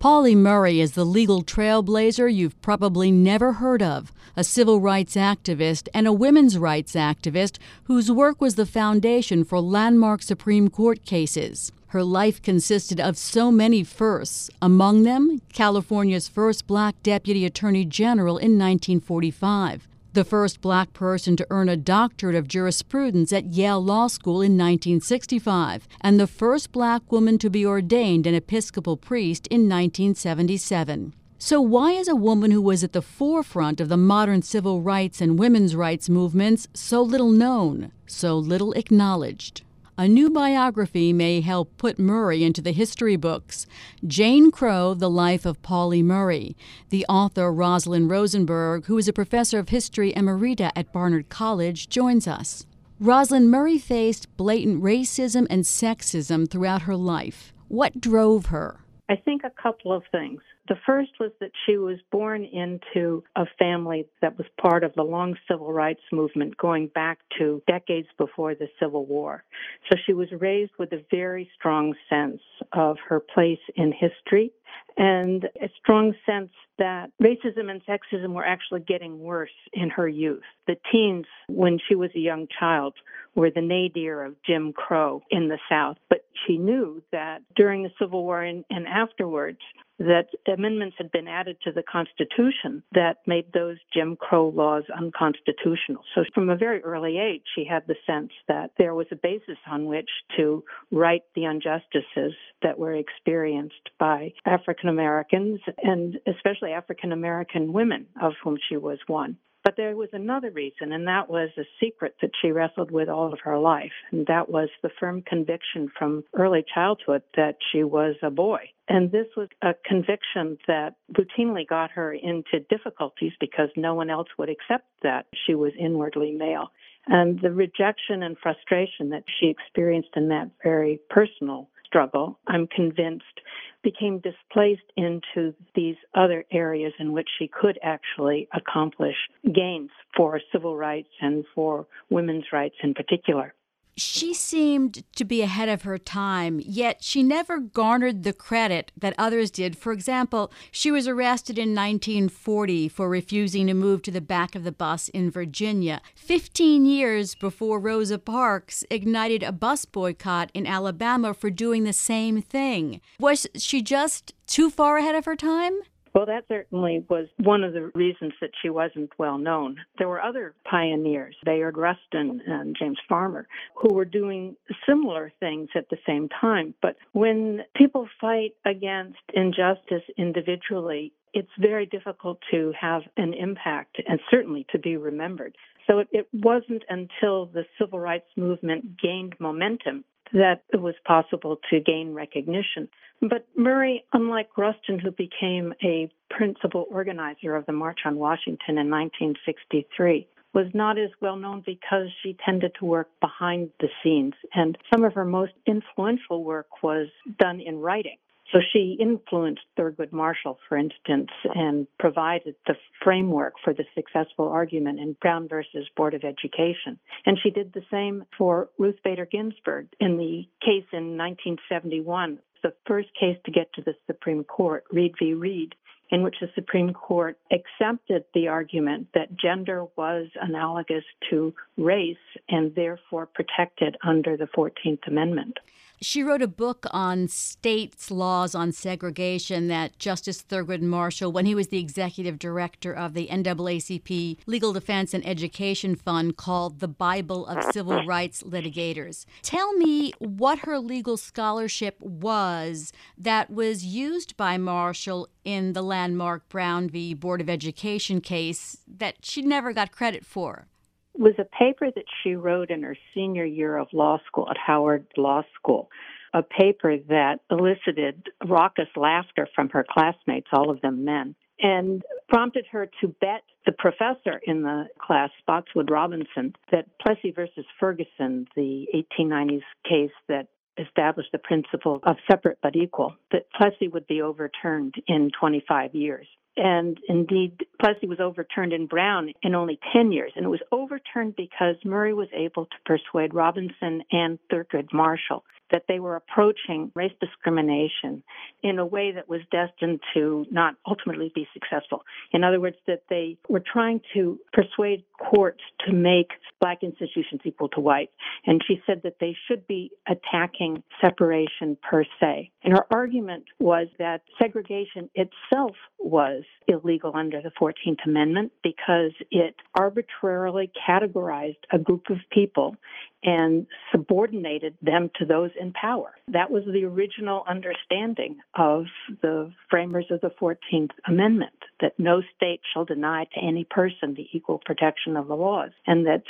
Pauli Murray is the legal trailblazer you've probably never heard of, a civil rights activist and a women's rights activist whose work was the foundation for landmark Supreme Court cases. Her life consisted of so many firsts, among them, California's first black deputy attorney general in 1945 the first black person to earn a doctorate of jurisprudence at Yale Law School in 1965, and the first black woman to be ordained an Episcopal priest in 1977. So, why is a woman who was at the forefront of the modern civil rights and women's rights movements so little known, so little acknowledged? A new biography may help put Murray into the history books. Jane Crow, The Life of Pauli Murray. The author, Rosalind Rosenberg, who is a professor of history emerita at Barnard College, joins us. Rosalind Murray faced blatant racism and sexism throughout her life. What drove her? I think a couple of things. The first was that she was born into a family that was part of the long civil rights movement going back to decades before the Civil War. So she was raised with a very strong sense of her place in history and a strong sense that racism and sexism were actually getting worse in her youth. The teens, when she was a young child, were the nadir of Jim Crow in the South, but she knew that during the Civil War and, and afterwards, that amendments had been added to the Constitution that made those Jim Crow laws unconstitutional. So from a very early age, she had the sense that there was a basis on which to right the injustices that were experienced by African Americans and especially African American women, of whom she was one. But there was another reason, and that was a secret that she wrestled with all of her life. And that was the firm conviction from early childhood that she was a boy. And this was a conviction that routinely got her into difficulties because no one else would accept that she was inwardly male. And the rejection and frustration that she experienced in that very personal struggle, I'm convinced, became displaced into these other areas in which she could actually accomplish gains for civil rights and for women's rights in particular she seemed to be ahead of her time, yet she never garnered the credit that others did. For example, she was arrested in 1940 for refusing to move to the back of the bus in Virginia, 15 years before Rosa Parks ignited a bus boycott in Alabama for doing the same thing. Was she just too far ahead of her time? Well, that certainly was one of the reasons that she wasn't well known. There were other pioneers, Bayard Rustin and James Farmer, who were doing similar things at the same time. But when people fight against injustice individually, it's very difficult to have an impact and certainly to be remembered. So it, it wasn't until the civil rights movement gained momentum that it was possible to gain recognition. But Murray, unlike Rustin, who became a principal organizer of the March on Washington in 1963, was not as well known because she tended to work behind the scenes. And some of her most influential work was done in writing. So she influenced Thurgood Marshall, for instance, and provided the framework for the successful argument in Brown versus Board of Education. And she did the same for Ruth Bader Ginsburg in the case in 1971, the first case to get to the Supreme Court, Reed v. Reed, in which the Supreme Court accepted the argument that gender was analogous to race and therefore protected under the 14th Amendment. She wrote a book on states' laws on segregation that Justice Thurgood Marshall, when he was the executive director of the NAACP Legal Defense and Education Fund, called the Bible of Civil Rights Litigators. Tell me what her legal scholarship was that was used by Marshall in the landmark Brown v. Board of Education case that she never got credit for was a paper that she wrote in her senior year of law school at Howard Law School. A paper that elicited raucous laughter from her classmates, all of them men, and prompted her to bet the professor in the class, Spotswood Robinson, that Plessy versus Ferguson, the 1890s case that established the principle of separate but equal, that Plessy would be overturned in 25 years. And indeed, Plessy was overturned in Brown in only 10 years. And it was overturned because Murray was able to persuade Robinson and Thurgood Marshall that they were approaching race discrimination in a way that was destined to not ultimately be successful. In other words, that they were trying to persuade courts to make black institutions equal to white. And she said that they should be attacking separation per se. And her argument was that segregation itself was illegal under the 14th Amendment because it arbitrarily categorized a group of people and subordinated them to those in power. That was the original understanding of the framers of the 14th Amendment that no state shall deny to any person the equal protection of the laws, and that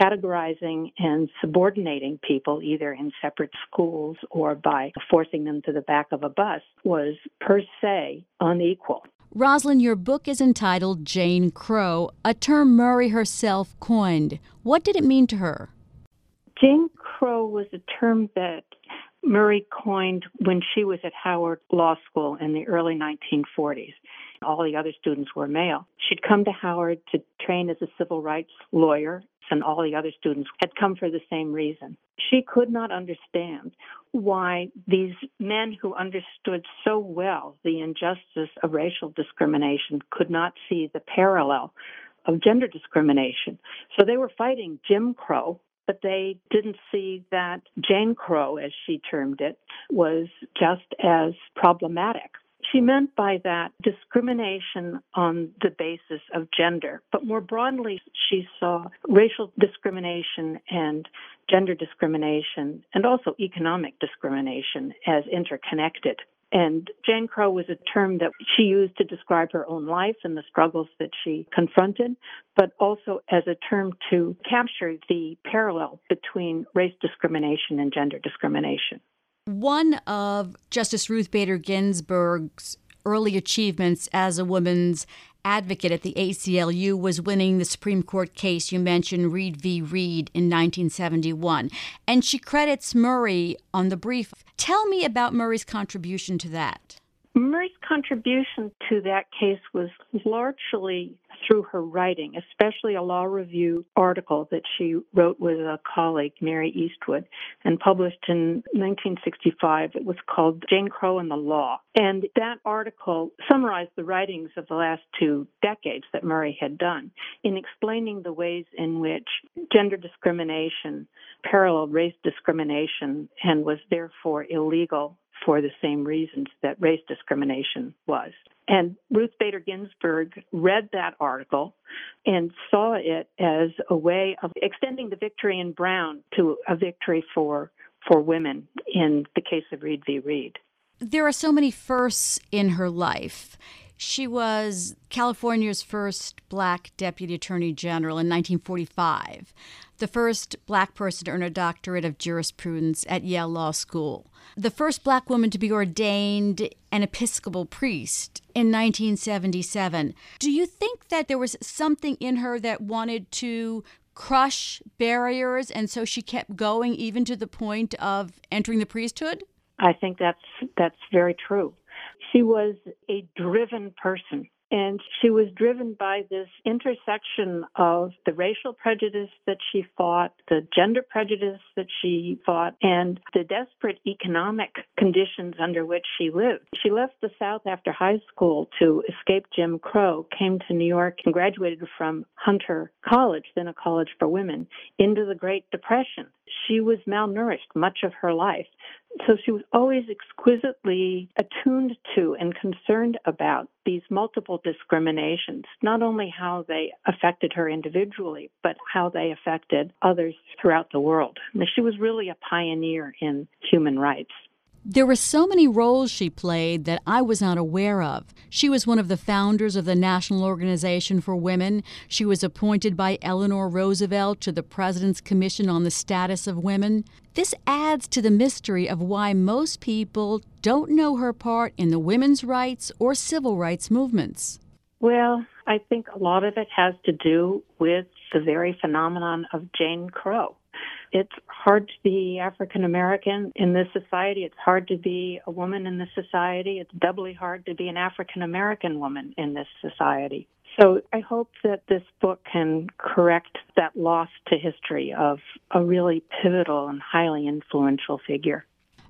categorizing and subordinating people either in separate schools or by forcing them to the back of a bus was per se unequal. Rosalind, your book is entitled Jane Crow, a term Murray herself coined. What did it mean to her? Jane Crow was a term that Murray coined when she was at Howard Law School in the early 1940s. All the other students were male. She'd come to Howard to train as a civil rights lawyer, and all the other students had come for the same reason. She could not understand why these men who understood so well the injustice of racial discrimination could not see the parallel of gender discrimination. So they were fighting Jim Crow, but they didn't see that Jane Crow, as she termed it, was just as problematic. She meant by that discrimination on the basis of gender, but more broadly, she saw racial discrimination and gender discrimination and also economic discrimination as interconnected. And Jane Crow was a term that she used to describe her own life and the struggles that she confronted, but also as a term to capture the parallel between race discrimination and gender discrimination. One of Justice Ruth Bader Ginsburg's early achievements as a woman's advocate at the ACLU was winning the Supreme Court case you mentioned, Reed v. Reed, in 1971. And she credits Murray on the brief. Tell me about Murray's contribution to that. Murray's contribution to that case was largely through her writing, especially a law review article that she wrote with a colleague, Mary Eastwood, and published in 1965. It was called Jane Crow and the Law. And that article summarized the writings of the last two decades that Murray had done in explaining the ways in which gender discrimination paralleled race discrimination and was therefore illegal for the same reasons that race discrimination was. And Ruth Bader Ginsburg read that article and saw it as a way of extending the victory in Brown to a victory for for women in the case of Reed v. Reed. There are so many firsts in her life. She was California's first black deputy attorney general in 1945, the first black person to earn a doctorate of jurisprudence at Yale Law School, the first black woman to be ordained an Episcopal priest in 1977. Do you think that there was something in her that wanted to crush barriers and so she kept going even to the point of entering the priesthood? I think that's that's very true. She was a driven person. And she was driven by this intersection of the racial prejudice that she fought, the gender prejudice that she fought, and the desperate economic conditions under which she lived. She left the South after high school to escape Jim Crow, came to New York, and graduated from Hunter College, then a college for women, into the Great Depression. She was malnourished much of her life. So she was always exquisitely attuned to and concerned about these multiple discriminations, not only how they affected her individually, but how they affected others throughout the world. she was really a pioneer in human rights. There were so many roles she played that I was not aware of. She was one of the founders of the National Organization for Women. She was appointed by Eleanor Roosevelt to the President's Commission on the Status of Women. This adds to the mystery of why most people don't know her part in the women's rights or civil rights movements. Well, I think a lot of it has to do with the very phenomenon of Jane Crow it's hard to be African American in this society. It's hard to be a woman in this society. It's doubly hard to be an African American woman in this society. So I hope that this book can correct that loss to history of a really pivotal and highly influential figure.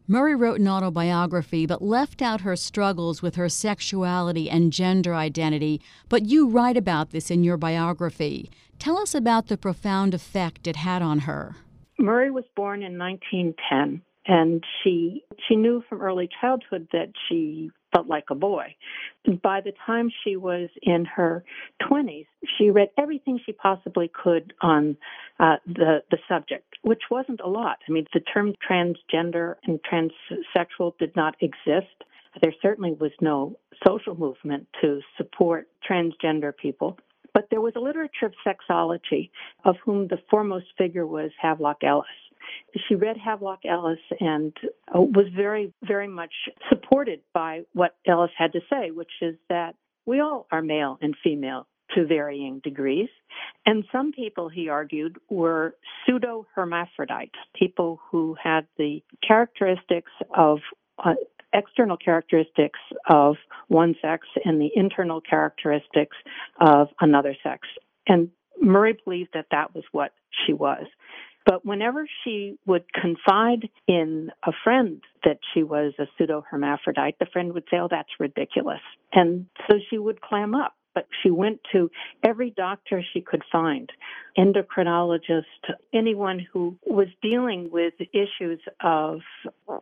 Murray wrote an autobiography but left out her struggles with her sexuality and gender identity. But you write about this in your biography. Tell us about the profound effect it had on her. Murray was born in 1910 and she she knew from early childhood that she felt like a boy. By the time she was in her 20s, she read everything she possibly could on uh, the the subject, which wasn't a lot. I mean, the term transgender and transsexual did not exist. There certainly was no social movement to support transgender people. But there was a literature of sexology, of whom the foremost figure was Havelock Ellis. She read Havelock Ellis and uh, was very, very much supported by what Ellis had to say, which is that we all are male and female to varying degrees. And some people, he argued, were pseudo hermaphrodites, people who had the characteristics of uh, external characteristics of one sex and the internal characteristics of another sex. And Murray believed that that was what she was. But whenever she would confide in a friend that she was a pseudo hermaphrodite, the friend would say, Oh, that's ridiculous. And so she would clam up but she went to every doctor she could find endocrinologist, anyone who was dealing with issues of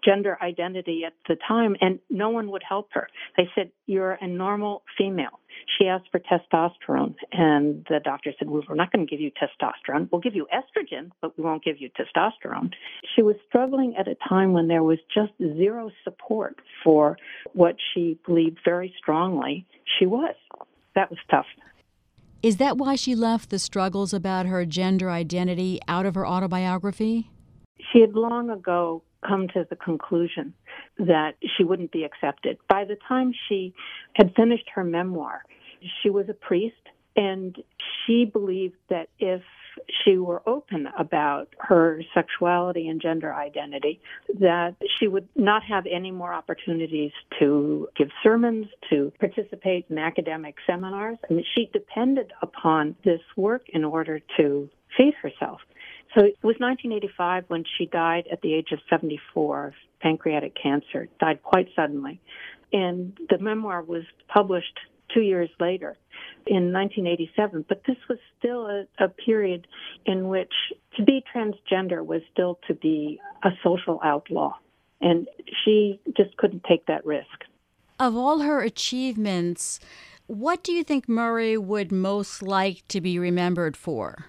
gender identity at the time, and no one would help her. They said, You're a normal female. She asked for testosterone, and the doctor said, well, We're not going to give you testosterone. We'll give you estrogen, but we won't give you testosterone. She was struggling at a time when there was just zero support for what she believed very strongly she was that was tough. Is that why she left the struggles about her gender identity out of her autobiography? She had long ago come to the conclusion that she wouldn't be accepted. By the time she had finished her memoir, she was a priest and she believed that if she were open about her sexuality and gender identity, that she would not have any more opportunities to give sermons, to participate in academic seminars. I mean, she depended upon this work in order to feed herself. So it was 1985 when she died at the age of 74 of pancreatic cancer, died quite suddenly. And the memoir was published two years later in 1987. But this was still a, a period in which to be transgender was still to be a social outlaw. And she just couldn't take that risk. Of all her achievements, what do you think Murray would most like to be remembered for?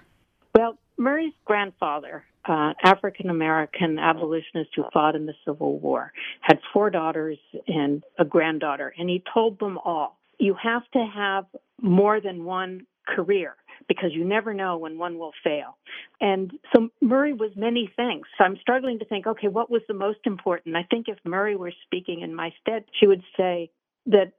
Well, Murray's grandfather, uh, African American abolitionist who fought in the Civil War, had four daughters and a granddaughter, and he told them all you have to have more than one career because you never know when one will fail. And so Murray was many things. So I'm struggling to think, okay, what was the most important? I think if Murray were speaking in my stead, she would say that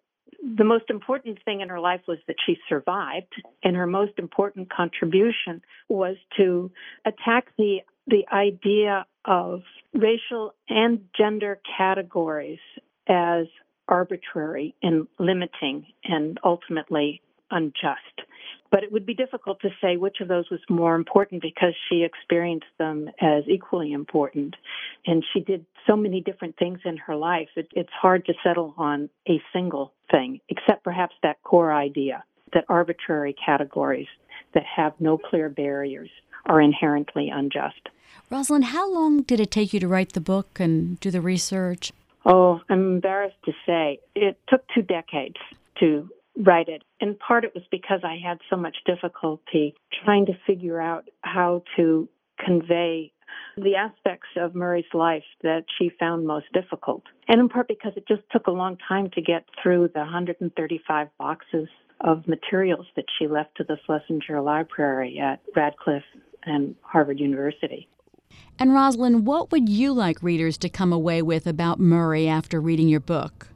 the most important thing in her life was that she survived, and her most important contribution was to attack the the idea of racial and gender categories as arbitrary and limiting and ultimately unjust. But it would be difficult to say which of those was more important because she experienced them as equally important. And she did so many different things in her life. It, it's hard to settle on a single thing, except perhaps that core idea that arbitrary categories that have no clear barriers are inherently unjust. Rosalind, how long did it take you to write the book and do the research? Oh, I'm embarrassed to say it took two decades to write it. In part, it was because I had so much difficulty trying to figure out how to convey the aspects of Murray's life that she found most difficult. And in part because it just took a long time to get through the 135 boxes of materials that she left to the Schlesinger Library at Radcliffe and Harvard University. And Rosalind, what would you like readers to come away with about Murray after reading your book?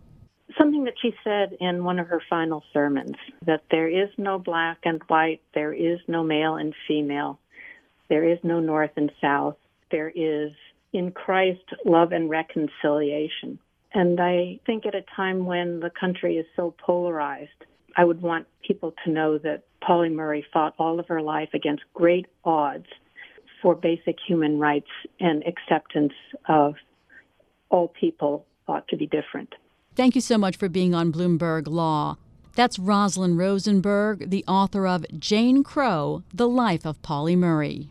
Something that she said in one of her final sermons that there is no black and white, there is no male and female, there is no north and south, there is in Christ love and reconciliation. And I think at a time when the country is so polarized, I would want people to know that Pauli Murray fought all of her life against great odds for basic human rights and acceptance of all people ought to be different. Thank you so much for being on Bloomberg Law. That's Rosalind Rosenberg, the author of Jane Crow The Life of Pauli Murray.